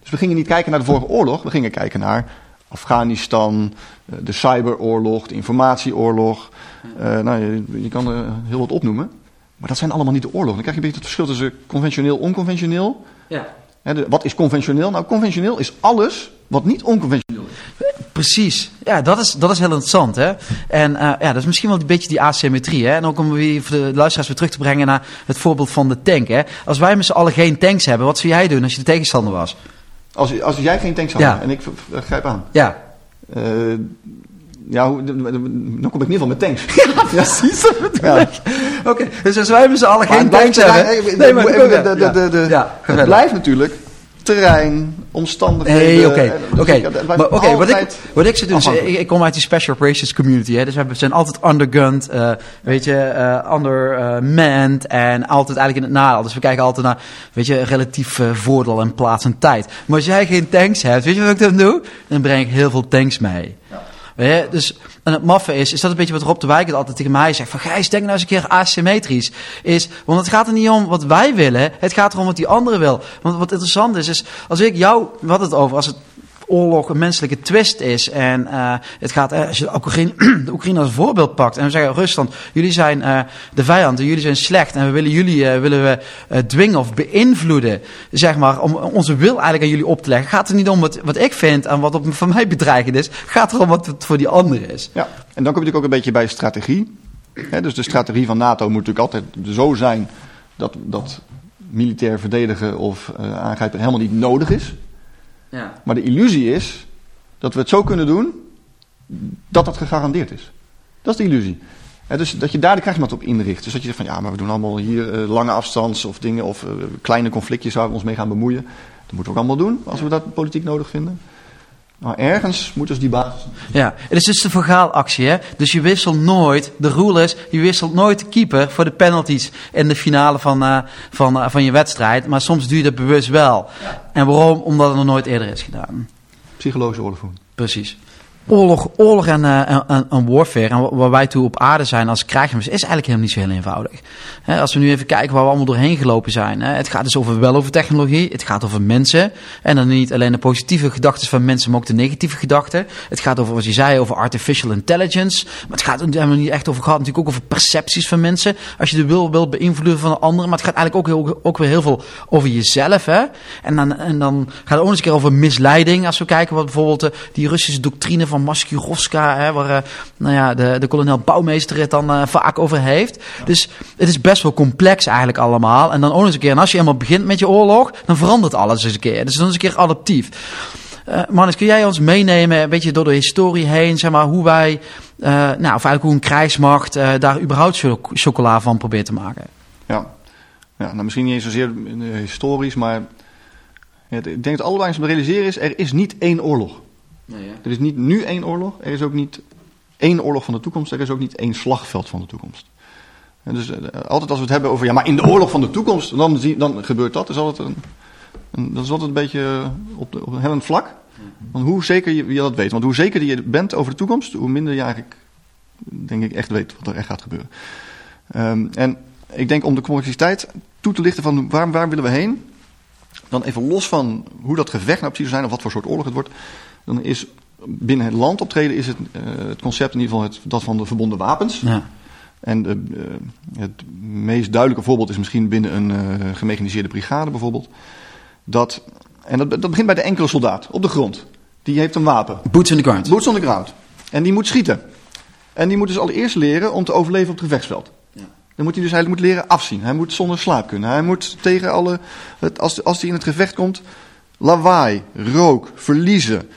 Dus we gingen niet kijken naar de vorige oorlog, we gingen kijken naar Afghanistan, eh, de cyberoorlog, de informatieoorlog. Eh, nou, je, je kan er heel wat opnoemen. Maar dat zijn allemaal niet de oorlogen. Dan krijg je een beetje het verschil tussen conventioneel en onconventioneel. Ja. De- wat is conventioneel? Nou, conventioneel is alles wat niet onconventioneel is. Precies. Ja, dat is, dat is heel interessant. Hè? En eh, ja, dat is misschien wel een beetje die asymmetrie. Hè? En ook om weer voor de luisteraars weer terug te brengen naar het voorbeeld van de tank. Hè? Als wij met z'n allen geen tanks hebben, wat zou jij doen als je de tegenstander was? Als, als jij geen tank zou Ja. en ik v- grijp aan. Ja. Eh, ja, hoe- dan kom ik in ieder geval met tanks. Ja, precies. Ja. Oké, dus als wij met z'n allen Maar geen tanks hebben... eh, Nee, maar de- de, de- de- de- de- ja, ga Het blijft natuurlijk terrein, omstandigheden. Nee, oké. eh, Oké, wat, ik, wat ik doen, is, afhankelijk. ik, ik kom uit die Special Operations community, hè, dus we zijn altijd undergunned, eh, weet je, eh undermanned en altijd eigenlijk in het nadeel. Dus we kijken altijd naar, weet je, relatief eh, voordeel en plaats en tijd. Maar als jij geen tanks hebt, weet je wat ik dan doe? Dan breng ik heel veel tanks mee. Weet je, dus, en het maffe is, is dat een beetje wat Rob de Wijk altijd tegen mij zegt. Van Gijs, denk nou eens een keer asymmetrisch. Is, want het gaat er niet om wat wij willen, het gaat erom wat die andere wil. Want wat interessant is, is als ik jou, hadden het over, als het oorlog een menselijke twist is. En eh, het gaat, eh, als je de Oekraïne, de Oekraïne als voorbeeld pakt. En we zeggen, Rusland, jullie zijn eh, de vijand jullie zijn slecht. En we willen jullie willen we, dwingen of beïnvloeden. Zeg maar, om onze wil eigenlijk aan jullie op te leggen. Gaat er niet om wat, wat ik vind en wat op, van mij bedreigend is. Gaat er om wat het voor die ander is. Ja, en dan kom je natuurlijk ook een beetje bij strategie. Dus de strategie van NATO moet natuurlijk altijd zo zijn dat, dat militair verdedigen of aangrijpen helemaal niet nodig is. Ja. Maar de illusie is dat we het zo kunnen doen dat dat gegarandeerd is. Dat is de illusie. Dus dat je daar de krijgsmacht op inricht. Dus dat je zegt van ja, maar we doen allemaal hier eh, lange afstands of dingen of eh, kleine conflictjes waar we ons mee gaan bemoeien. Dat moeten we ook allemaal doen als we dat politiek nodig vinden. Maar ergens moet dus die basis. Ja, het is dus de vergaalactie. Hè? Dus je wisselt nooit, de rule is, je wisselt nooit de keeper voor de penalties in de finale van, eh, van, eh, van je wedstrijd. Maar soms doe je dat bewust wel. En waarom? Omdat het nog nooit eerder is gedaan. Psychologische oorlog. Precies. Oorlog, oorlog en, uh, warfare, en waar wij toe op aarde zijn als krijgers, is eigenlijk helemaal niet zo heel eenvoudig. als we nu even kijken waar we allemaal doorheen gelopen zijn. het gaat dus over, wel over technologie, het gaat over mensen. En dan niet alleen de positieve gedachten van mensen, maar ook de negatieve gedachten. Het gaat over, wat je zei, over artificial intelligence. Maar het gaat helemaal niet echt over, gaat natuurlijk ook over percepties van mensen. Als je de wil wilt beïnvloeden van een ander. Maar het gaat eigenlijk ook, heel, ook weer heel veel over jezelf. Hè? En, dan, en dan gaat het ook eens een keer over misleiding. Als we kijken wat bijvoorbeeld uh, die Russische doctrine van Hè, waar uh, nou ja, de, de kolonel Bouwmeester het dan uh, vaak over heeft. Dus het is best wel complex eigenlijk allemaal. En dan ook eens een keer, en als je helemaal begint met je oorlog, dan verandert alles eens een keer. Dus dan is een keer adaptief. Uh, kun jij ons meenemen, een beetje door de historie heen, zeg maar, hoe wij, uh, nou, of eigenlijk hoe een krijgsmacht uh, daar überhaupt chocola van probeert te maken? Ja, ja nou misschien niet eens zozeer historisch, maar ik denk dat allebei eens te realiseren is, er is niet één oorlog. Er is niet nu één oorlog, er is ook niet één oorlog van de toekomst, er is ook niet één slagveld van de toekomst. Dus altijd als we het hebben over, ja, maar in de oorlog van de toekomst, dan, zie, dan gebeurt dat. een, dat is altijd een beetje op, de, op een hellend vlak. Want hoe zeker je, je, dat weet. Want hoe zeker je bent over de toekomst, hoe minder je eigenlijk, denk ik, echt weet wat er echt gaat gebeuren. Um, en ik denk om de complexiteit toe te lichten van waar, willen we heen, dan even los van hoe dat gevecht nou precies zijn of wat voor soort oorlog het wordt, dan is binnen het land optreden is het, uh, het concept in ieder geval het, dat van de verbonden wapens. Ja. En de, uh, het meest duidelijke voorbeeld is misschien binnen een uh, gemechaniseerde brigade bijvoorbeeld. Dat, en dat, dat begint bij de enkele soldaat op de grond. Die heeft een wapen. Boots on the ground. Boots on the ground. En die moet schieten. En die moet dus allereerst leren om te overleven op het gevechtsveld. Ja. Dan moet hij dus hij moet leren afzien. Hij moet zonder slaap kunnen. Hij moet tegen alle. Als, als hij in het gevecht komt. Lawaai, rook, verliezen.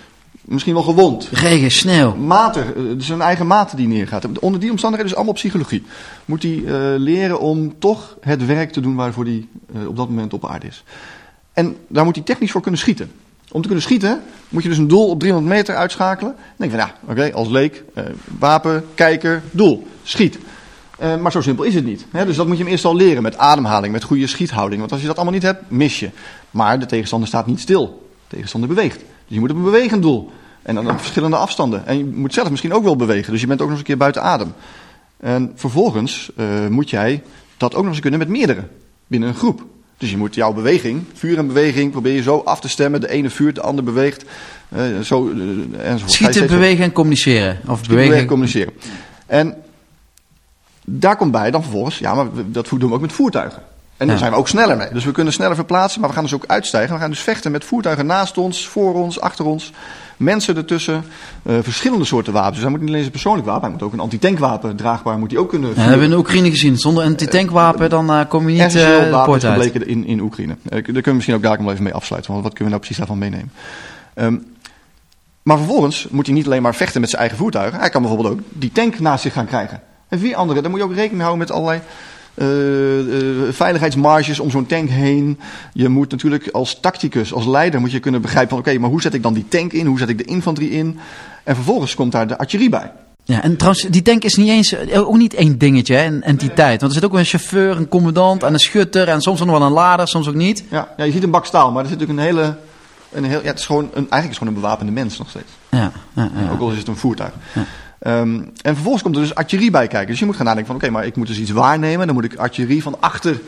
Misschien wel gewond. Regen, sneeuw. Mater, eh, zijn eigen mate die neergaat. Onder die omstandigheden is allemaal psychologie. Moet hij uh, leren om toch het werk te doen waarvoor hij uh, op dat moment op aarde is. En daar moet hij technisch voor kunnen schieten. Om te kunnen schieten moet je dus een doel op 300 meter uitschakelen. Dan denk je van ja, oké, als leek, uh, wapen, kijker, doel, schiet. Uh, maar zo simpel is het niet. Hè? Dus dat moet je hem eerst al leren met ademhaling, met goede schiethouding. Want als je dat allemaal niet hebt, mis je. Maar de tegenstander staat niet stil. De tegenstander beweegt. Dus je moet op een bewegend doel. En dan op verschillende afstanden. En je moet zelf misschien ook wel bewegen. Dus je bent ook nog eens een keer buiten adem. En vervolgens uh, moet jij dat ook nog eens kunnen met meerdere. Binnen een groep. Dus je moet jouw beweging, vuur en beweging, probeer je zo af te stemmen. De ene vuurt, de ander beweegt. Uh, zo, uh, enzovoort. Schieten, bewegen en communiceren. Of bewegen en communiceren. En daar komt bij dan vervolgens, ja, maar dat doen we ook met voertuigen. En daar ja. zijn we ook sneller mee. Dus we kunnen sneller verplaatsen, maar we gaan dus ook uitstijgen. We gaan dus vechten met voertuigen naast ons, voor ons, achter ons. Mensen ertussen. Uh, verschillende soorten wapens. Dus hij moet niet alleen zijn persoonlijk wapen, hij moet ook een antitankwapen draagbaar moet hij ook kunnen Ja, dat hebben we in Oekraïne gezien. Zonder antitankwapen dan uh, kom je niet uh, de poort uit. gebleken in, in Oekraïne. daar kunnen we misschien ook daar even mee afsluiten. Want wat kunnen we nou precies daarvan meenemen? Um, maar vervolgens moet hij niet alleen maar vechten met zijn eigen voertuigen. Hij kan bijvoorbeeld ook die tank naast zich gaan krijgen. En vier andere. Daar moet je ook rekening houden met allerlei uh, veiligheidsmarges om zo'n tank heen. Je moet natuurlijk als tacticus, als leider, moet je kunnen begrijpen van oké, maar hoe zet ik dan die tank in? Hoe zet ik de infanterie in? En vervolgens komt daar de artillerie bij. Ja, en trouwens, die tank is niet eens, ook niet één dingetje, hè, een entiteit. Want er zit ook een chauffeur, een commandant en een schutter en soms nog wel een lader, soms ook niet. Ja, ja je ziet een bak staal, maar er zit natuurlijk een hele, een heel, ja, het is gewoon een, eigenlijk is het gewoon een bewapende mens nog steeds. Ja, ja, ja. Ook al is het een voertuig. Ja. Um, en vervolgens komt er dus artillerie bij kijken. Dus je moet gaan nadenken van oké, maar ik moet dus iets waarnemen. Dan moet ik artillerie van achter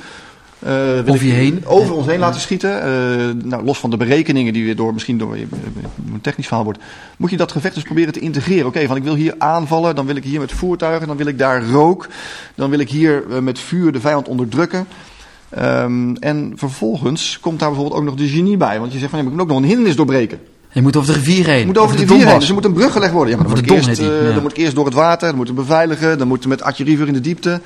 uh, over je heen? Over ons heen laten schieten. Uh, nou, los van de berekeningen die weer door, misschien door een technisch verhaal wordt. Moet je dat gevecht dus proberen te integreren. Oké, van ik wil hier aanvallen. Dan wil ik hier met voertuigen. Dan wil ik daar rook. Dan wil ik hier uh, met vuur de vijand onderdrukken. Um, en vervolgens komt daar bijvoorbeeld ook nog de genie bij. Want je zegt van ja, ik moet ook nog een hindernis doorbreken. Je moet over de rivier heen. Je moet over, de, rivier heen. Dus er moet een brug gelegd worden. Ja, maar dan, moet ik, eerst, uh, dan moet ik eerst door het water. Dan moet ik beveiligen. Dan moet ik met artillerievuur in de diepte.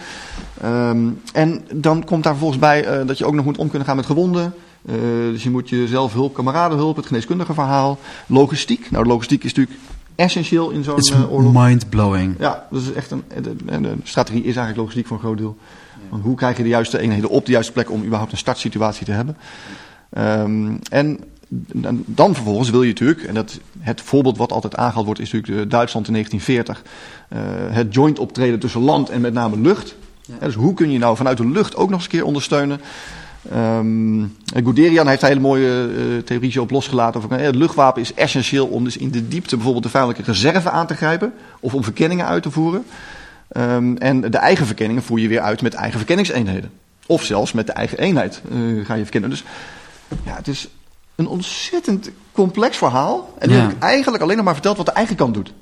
Um, en dan komt daar vervolgens bij uh, dat je ook nog moet om kunnen gaan met gewonden. Uh, dus je moet jezelf hulp, kameradenhulp, het geneeskundige verhaal. Logistiek. Nou, logistiek is natuurlijk essentieel in zo'n uh, oorlog. mind-blowing. Ja, dat is echt een, de, de, strategie is eigenlijk logistiek voor een groot deel. Want hoe krijg je de juiste eenheden op de juiste plek om überhaupt een startsituatie te hebben? Um, en dan vervolgens wil je natuurlijk, en dat, het voorbeeld wat altijd aangehaald wordt is natuurlijk de Duitsland in 1940. Uh, het joint optreden tussen land en met name lucht. Ja. Dus hoe kun je nou vanuit de lucht ook nog eens een keer ondersteunen? Um, Guderian heeft een hele mooie uh, theorie op losgelaten. Over, uh, het luchtwapen is essentieel om dus in de diepte bijvoorbeeld de vijandelijke reserve aan te grijpen. Of om verkenningen uit te voeren. Um, en de eigen verkenningen voer je weer uit met eigen verkenningseenheden. Of zelfs met de eigen eenheid uh, ga je verkennen. Dus ja, het is een ontzettend complex verhaal. En nu ja. heb ik eigenlijk alleen nog maar verteld wat de eigen kant doet.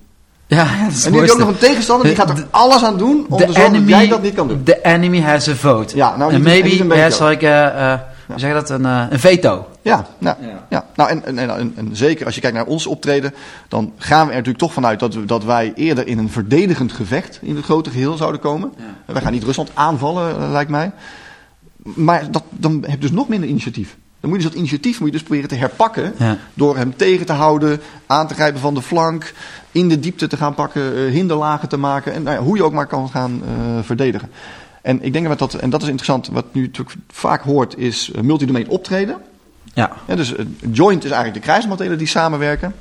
Ja, dat is en nu heb je ook nog een tegenstander die gaat er alles aan doen om te zorgen dat jij dat niet kan doen. The enemy has a vote. Ja, nou, and maybe has like a, uh, hoe zeg je dat, een, uh, een veto. Ja, nou, ja. ja. nou en, en, en, en, zeker als je kijkt naar ons optreden, dan gaan we er natuurlijk toch vanuit dat, we, dat wij eerder in een verdedigend gevecht in het grote geheel zouden komen. Ja. Wij gaan niet Rusland aanvallen, uh, lijkt mij. Maar dat, dan heb je dus nog minder initiatief. Dan moet je dus dat initiatief moet je dus proberen te herpakken. Ja. Door hem tegen te houden, aan te grijpen van de flank, in de diepte te gaan pakken, uh, hinderlagen te maken. En nou ja, hoe je ook maar kan gaan uh, verdedigen. En ik denk dat dat, en dat is interessant, wat nu natuurlijk vaak hoort, is uh, multidomein optreden. Ja. ja dus joint is eigenlijk de krijgsmaterialen die samenwerken.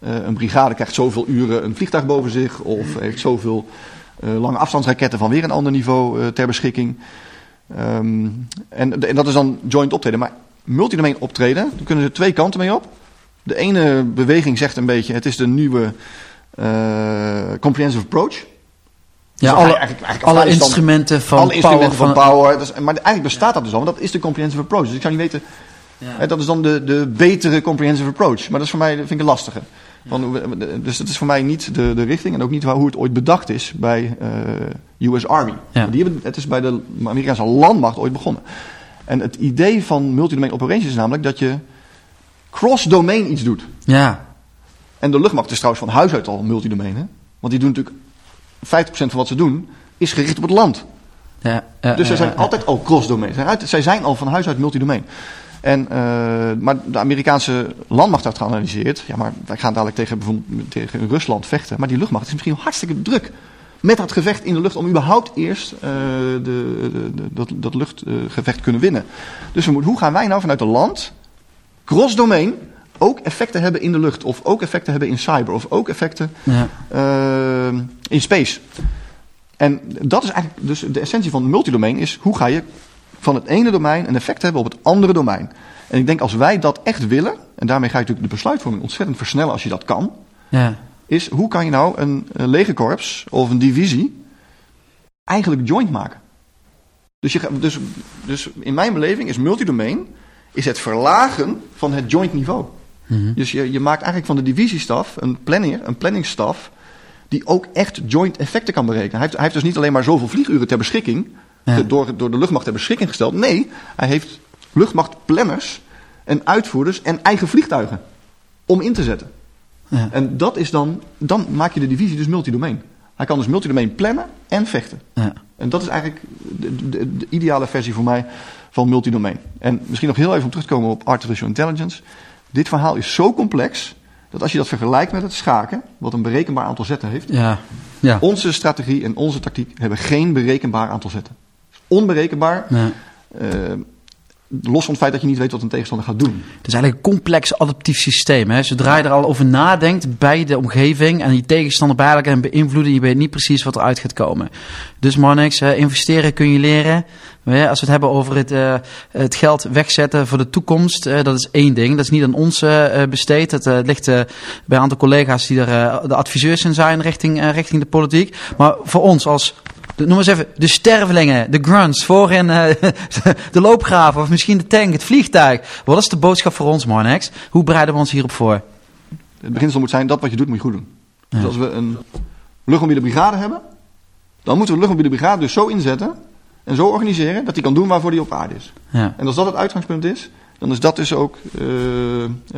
een brigade krijgt zoveel uren een vliegtuig boven zich, of heeft zoveel lange afstandsraketten van weer een ander niveau ter beschikking. Um, en, en dat is dan joint optreden. Maar multidomein optreden, daar kunnen ze twee kanten mee op. De ene beweging zegt een beetje, het is de nieuwe uh, comprehensive approach. Ja, dus alle, eigenlijk, eigenlijk alle instrumenten van alle instrumenten power. van power. Dus, maar eigenlijk bestaat dat dus al, want dat is de comprehensive approach. Dus ik zou niet weten, ja. hè, dat is dan de, de betere comprehensive approach. Maar dat is voor mij, vind ik een lastige. Van, dus dat is voor mij niet de, de richting en ook niet hoe het ooit bedacht is bij uh, US Army. Ja. Die hebben, het is bij de Amerikaanse landmacht ooit begonnen. En het idee van multidomain operations is namelijk dat je cross-domain iets doet. Ja. En de luchtmacht is trouwens van huis uit al multidomain. Hè? Want die doen natuurlijk 50% van wat ze doen is gericht op het land. Ja, uh, dus zij zijn uh, altijd al cross-domain. Zij zijn al van huis uit multidomain. En, uh, maar de Amerikaanse landmacht heeft geanalyseerd. Ja, maar wij gaan dadelijk tegen, bijvoorbeeld tegen Rusland vechten. Maar die luchtmacht is misschien hartstikke druk met dat gevecht in de lucht om überhaupt eerst uh, de, de, de, dat, dat luchtgevecht kunnen winnen. Dus we moeten, hoe gaan wij nou vanuit het land, cross-domain, ook effecten hebben in de lucht, of ook effecten hebben in cyber, of ook effecten ja. uh, in space. En dat is eigenlijk dus de essentie van multidomain is hoe ga je van het ene domein een effect hebben op het andere domein. En ik denk als wij dat echt willen, en daarmee ga je natuurlijk de besluitvorming ontzettend versnellen als je dat kan, ja. Is hoe kan je nou een, een legerkorps of een divisie eigenlijk joint maken. Dus, je, dus, dus in mijn beleving is multidomain is het verlagen van het joint niveau. Mhm. Dus je, je maakt eigenlijk van de divisiestaf een planner, een planningsstaf, die ook echt joint effecten kan berekenen. Hij heeft, hij heeft dus niet alleen maar zoveel vlieguren ter beschikking, Ja. door, door de luchtmacht ter beschikking gesteld. Nee, hij heeft luchtmachtplanners en uitvoerders en eigen vliegtuigen om in te zetten. Ja. En dat is dan, dan maak je de divisie dus multidomain. Hij kan dus multidomain plannen en vechten. Ja. En dat is eigenlijk de, de, de ideale versie voor mij van multidomain. En misschien nog heel even om terug te komen op artificial intelligence. Dit verhaal is zo complex dat als je dat vergelijkt met het schaken, wat een berekenbaar aantal zetten heeft, Ja. Ja. onze strategie en onze tactiek hebben geen berekenbaar aantal zetten. Onberekenbaar, Ja. eh, los van het feit dat je niet weet wat een tegenstander gaat doen. Het is eigenlijk een complex adaptief systeem. Hè? Zodra je er al over nadenkt bij de omgeving en die tegenstander bij elkaar en beïnvloeden, je weet niet precies wat eruit gaat komen. Dus Marnix, investeren kun je leren. Als we het hebben over het, eh, het geld wegzetten voor de toekomst, eh, dat is één ding. Dat is niet aan ons eh, besteed. Eh, ligt bij een aantal collega's die er de adviseurs in zijn richting, richting de politiek. Maar voor ons als de, noem eens even, de stervelingen, de grunts, voorin eh, de loopgraven of misschien de tank, het vliegtuig. Wat is de boodschap voor ons, Marnex? Hoe bereiden we ons hierop voor? Het beginsel moet zijn, dat wat je doet moet je goed doen. Dus als we een luchtmobiele brigade hebben, dan moeten we de luchtmobiele brigade dus zo inzetten en zo organiseren dat hij kan doen waarvoor hij op aarde is. Ja. En als dat het uitgangspunt is, dan is dat dus ook eh,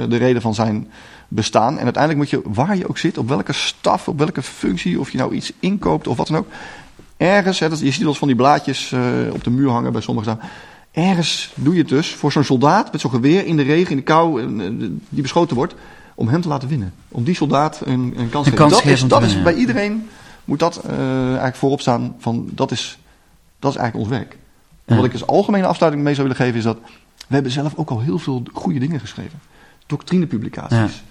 de reden van zijn bestaan. En uiteindelijk moet je, waar je ook zit, op welke staf, op welke functie, of je nou iets inkoopt of wat dan ook, ergens, hè, dat, je ziet ons van die blaadjes eh, op de muur hangen bij sommigen staan. Ergens doe je het dus voor zo'n soldaat met zo'n geweer in de regen, in de kou, eh, die beschoten wordt, om hem te laten winnen. Om die soldaat een, een kans te geven. Dat is, bij iedereen, moet dat eh, eigenlijk voorop staan van, dat is, dat is eigenlijk ons werk. En Ja. wat ik als algemene afsluiting mee zou willen geven is dat we hebben zelf ook al heel veel goede dingen geschreven. Doctrinepublicaties.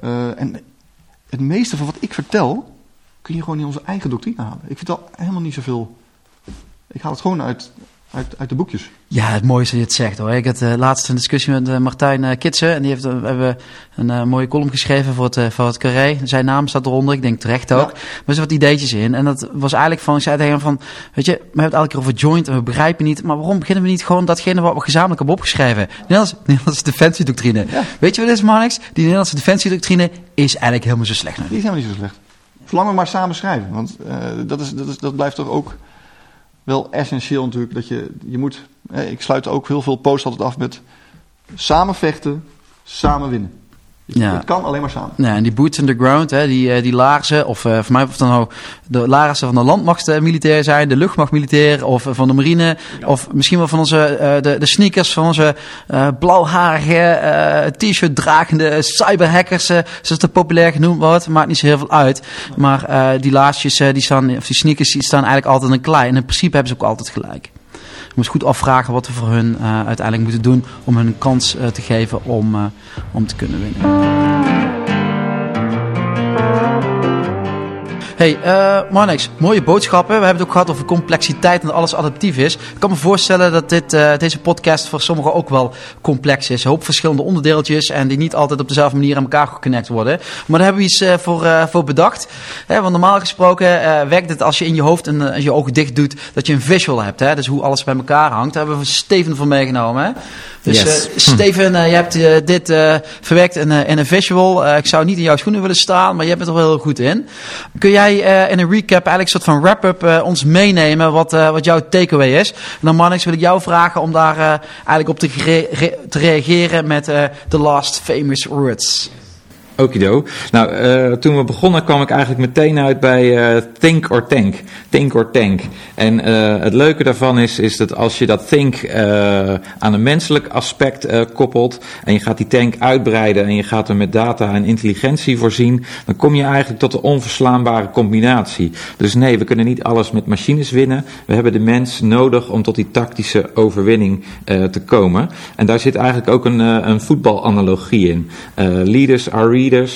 Eh, en het meeste van wat ik vertel, kun je gewoon in onze eigen doctrine halen. Ik vertel helemaal niet zoveel. Ik haal het gewoon uit uit, uit de boekjes. Ja, het mooiste dat je het zegt hoor. Ik had uh, laatst een discussie met uh, Martijn uh, Kitsen. En die heeft, hebben een mooie column geschreven voor het, voor het Carré. Zijn naam staat eronder, ik denk terecht ook. Ja. Maar er zitten wat ideetjes in. En dat was eigenlijk van, ik zei tegen hem van... Weet je, we hebben het elke keer over joint en we begrijpen niet... Maar waarom beginnen we niet gewoon datgene wat we gezamenlijk hebben opgeschreven? Nederlandse, Nederlandse defensiedoctrine. Ja. Weet je wat is, Marnix? Die Nederlandse defensiedoctrine is eigenlijk helemaal zo slecht. Die is helemaal niet zo slecht. Zolang maar samen schrijven. Want dat, is, dat, is, dat blijft toch ook wel essentieel natuurlijk. Dat je, je moet, ik sluit ook heel veel posts altijd af met samen vechten, samen winnen. Ja. Het kan alleen maar samen. Ja, en die boots in the ground, hè, die, eh, die laarzen, of uh, voor mij of dan nou de laarzen van de landmachtmilitair zijn, de luchtmachtmilitair, of uh, van de marine, of misschien wel van onze, uh, de, de sneakers van onze blauwharige, t-shirt dragende cyberhackers, zoals het populair genoemd wordt. Maakt niet zo heel veel uit. Maar die laarsjes, die staan, of die sneakers, die staan eigenlijk altijd een klei. En in principe hebben ze ook altijd gelijk. Je moet goed afvragen wat we voor hun uh, uiteindelijk moeten doen om hun een kans uh, te geven om, uh, om te kunnen winnen. Hey, uh, Marnix, mooie boodschappen. We hebben het ook gehad over complexiteit en dat alles adaptief is. Ik kan me voorstellen dat dit, uh, deze podcast voor sommigen ook wel complex is. Een hoop verschillende onderdeeltjes en die niet altijd op dezelfde manier aan elkaar geconnect worden. Maar daar hebben we iets uh, voor, voor bedacht. Hè, want normaal gesproken werkt het als je in je hoofd en je ogen dicht doet, dat je een visual hebt. Hè? Dus hoe alles bij elkaar hangt. Daar hebben we Steven voor meegenomen. Hè? Dus yes. Steven, je hebt dit verwerkt in, in, een visual. ik zou niet in jouw schoenen willen staan, maar je bent er wel heel goed in. Kun jij uh, in een recap, eigenlijk een soort van wrap-up, uh, ons meenemen wat, uh, wat jouw takeaway is. En dan Mannix wil ik jou vragen om daar eigenlijk op te, te reageren met The Last Famous Words. Okido. Nou, uh, toen we begonnen kwam ik eigenlijk meteen uit bij uh, Think or Tank. Think or Tank. En uh, het leuke daarvan is, is dat als je dat think aan een menselijk aspect koppelt en je gaat die tank uitbreiden en je gaat er met data en intelligentie voorzien, dan kom je eigenlijk tot een onverslaanbare combinatie. Dus nee, we kunnen niet alles met machines winnen. We hebben de mens nodig om tot die tactische overwinning te komen. En daar zit eigenlijk ook een, een voetbalanalogie in. leaders are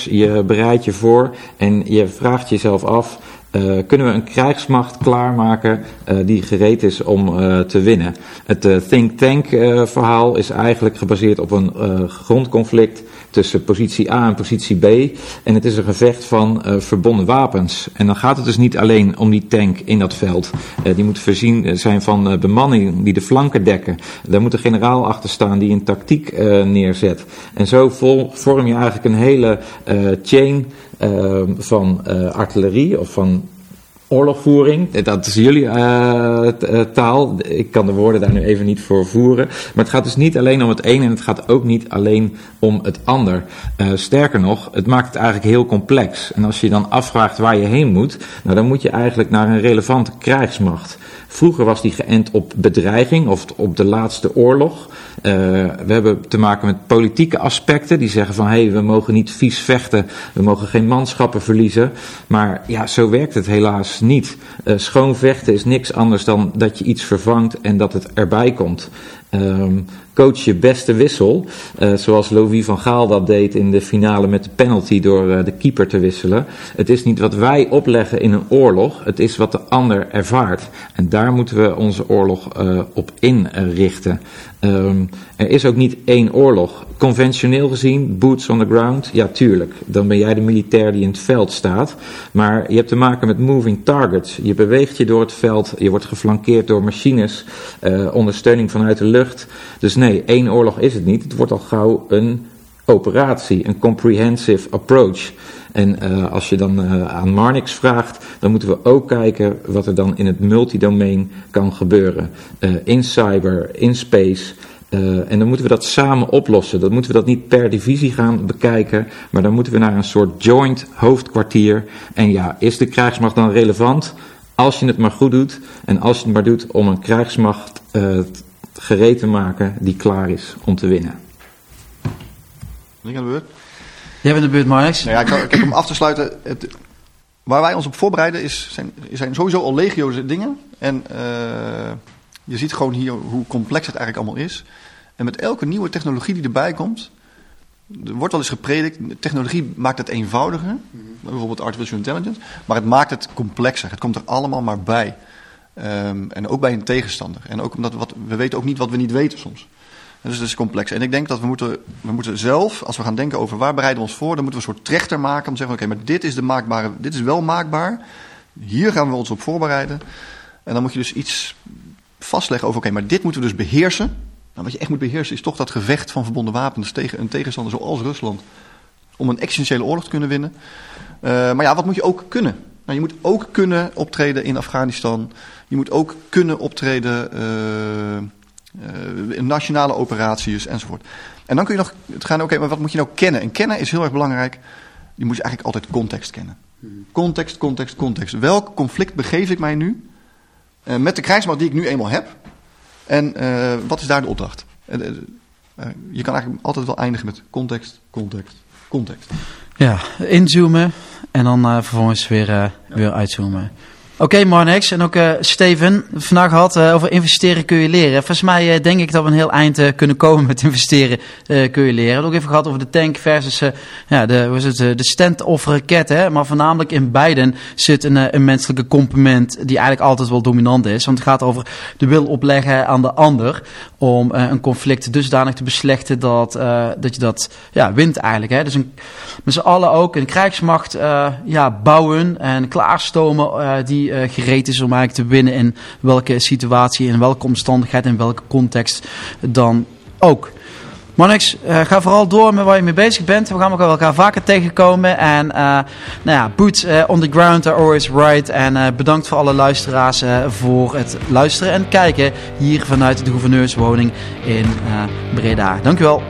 je bereidt je voor en je vraagt jezelf af: uh, kunnen we een krijgsmacht klaarmaken uh, die gereed is om uh, te winnen? Het think tank verhaal is eigenlijk gebaseerd op een grondconflict tussen positie A en positie B. En het is een gevecht van verbonden wapens. En dan gaat het dus niet alleen om die tank in dat veld. die moet voorzien zijn van bemanning die de flanken dekken. Daar moet een generaal achter staan die een tactiek neerzet. En zo vorm je eigenlijk een hele chain van artillerie of van oorlogvoering. Dat is jullie uh, taal. Ik kan de woorden daar nu even niet voor voeren. Maar het gaat dus niet alleen om het een en het gaat ook niet alleen om het ander. Uh, sterker nog, het maakt het eigenlijk heel complex. En als je dan afvraagt waar je heen moet, nou, dan moet je eigenlijk naar een relevante krijgsmacht. Vroeger was die geënt op bedreiging of op de laatste oorlog. Uh, we hebben te maken met politieke aspecten die zeggen van hé, hey, we mogen niet vies vechten, we mogen geen manschappen verliezen. Maar ja, zo werkt het helaas niet. Uh, schoon vechten is niks anders dan dat je iets vervangt en dat het erbij komt. Um, coach je beste wissel, uh, zoals Louis van Gaal dat deed in de finale met de penalty door uh, de keeper te wisselen. Het is niet wat wij opleggen in een oorlog, het is wat de ander ervaart. En daar moeten we onze oorlog uh, op inrichten. Um, er is ook niet één oorlog. Conventioneel gezien, boots on the ground, ja tuurlijk. Dan ben jij de militair die in het veld staat. Maar je hebt te maken met moving targets. Je beweegt je door het veld, je wordt geflankeerd door machines, ondersteuning vanuit de lucht. Dus nee, één oorlog is het niet. Het wordt al gauw een operatie, een comprehensive approach. En uh, als je dan uh, aan Marnix vraagt, dan moeten we ook kijken wat er dan in het multidomein kan gebeuren. Uh, in cyber, in space. en dan moeten we dat samen oplossen. Dan moeten we dat niet per divisie gaan bekijken, maar dan moeten we naar een soort joint hoofdkwartier. En ja, is de krijgsmacht dan relevant? Als je het maar goed doet en als je het maar doet om een krijgsmacht gereed te maken die klaar is om te winnen. Ben ik aan de beurt? Jij bent de beurt, Marx. Nou ja, kijk, om af te sluiten. Het, waar wij ons op voorbereiden is, zijn, zijn sowieso al legio's dingen. En uh, je ziet gewoon hier hoe complex het eigenlijk allemaal is. En met elke nieuwe technologie die erbij komt, er wordt wel eens gepredikt, technologie maakt het eenvoudiger. Bijvoorbeeld artificial intelligence. Maar het maakt het complexer. Het komt er allemaal maar bij. Ehm, en ook bij een tegenstander. En ook omdat wat, we weten ook niet wat we niet weten soms. Dus het is complex. En ik denk dat we moeten, we moeten zelf, als we gaan denken over waar bereiden we ons voor, dan moeten we een soort trechter maken om te zeggen: oké, maar dit is de maakbare, dit is wel maakbaar. Hier gaan we ons op voorbereiden. En dan moet je dus iets vastleggen over: oké, maar dit moeten we dus beheersen. Nou, wat je echt moet beheersen is toch dat gevecht van verbonden wapens tegen een tegenstander zoals Rusland. Om een existentiële oorlog te kunnen winnen. Uh, maar ja, wat moet je ook kunnen? Nou, je moet ook kunnen optreden in Afghanistan. Je moet ook kunnen optreden uh, uh, in nationale operaties enzovoort. En dan kun je nog het gaan, oké, maar wat moet je nou kennen? En kennen is heel erg belangrijk. Je moet eigenlijk altijd context kennen. Context, context, context. Welk conflict begeef ik mij nu? Uh, met de krijgsmacht die ik nu eenmaal heb. En uh, wat is daar de opdracht? Uh, je kan eigenlijk altijd wel eindigen met context, context, context. Ja, inzoomen en dan vervolgens weer, weer uitzoomen. Oké, okay, Marnix en ook uh, Steven, vandaag gehad uh, over investeren kun je leren. Volgens mij uh, denk ik dat we een heel eind kunnen komen met investeren kun je leren. We hebben ook even gehad over de tank versus ja, de, hoe het, de stand-off raket. Hè? Maar voornamelijk in beiden zit een, een menselijke component die eigenlijk altijd wel dominant is. Want het gaat over de wil opleggen aan de ander om een conflict dusdanig te beslechten dat, dat je dat ja, wint eigenlijk. Hè? Dus een, met z'n allen ook een krijgsmacht ja, bouwen en klaarstomen die uh, gereed is om eigenlijk te winnen in welke situatie, in welke omstandigheid, in welke context dan ook. Monix, uh, ga vooral door met waar je mee bezig bent. We gaan elkaar vaker tegenkomen. En uh, nou ja, boots on the ground are always right. En bedankt voor alle luisteraars voor het luisteren en kijken hier vanuit de gouverneurswoning in Breda. Dankjewel.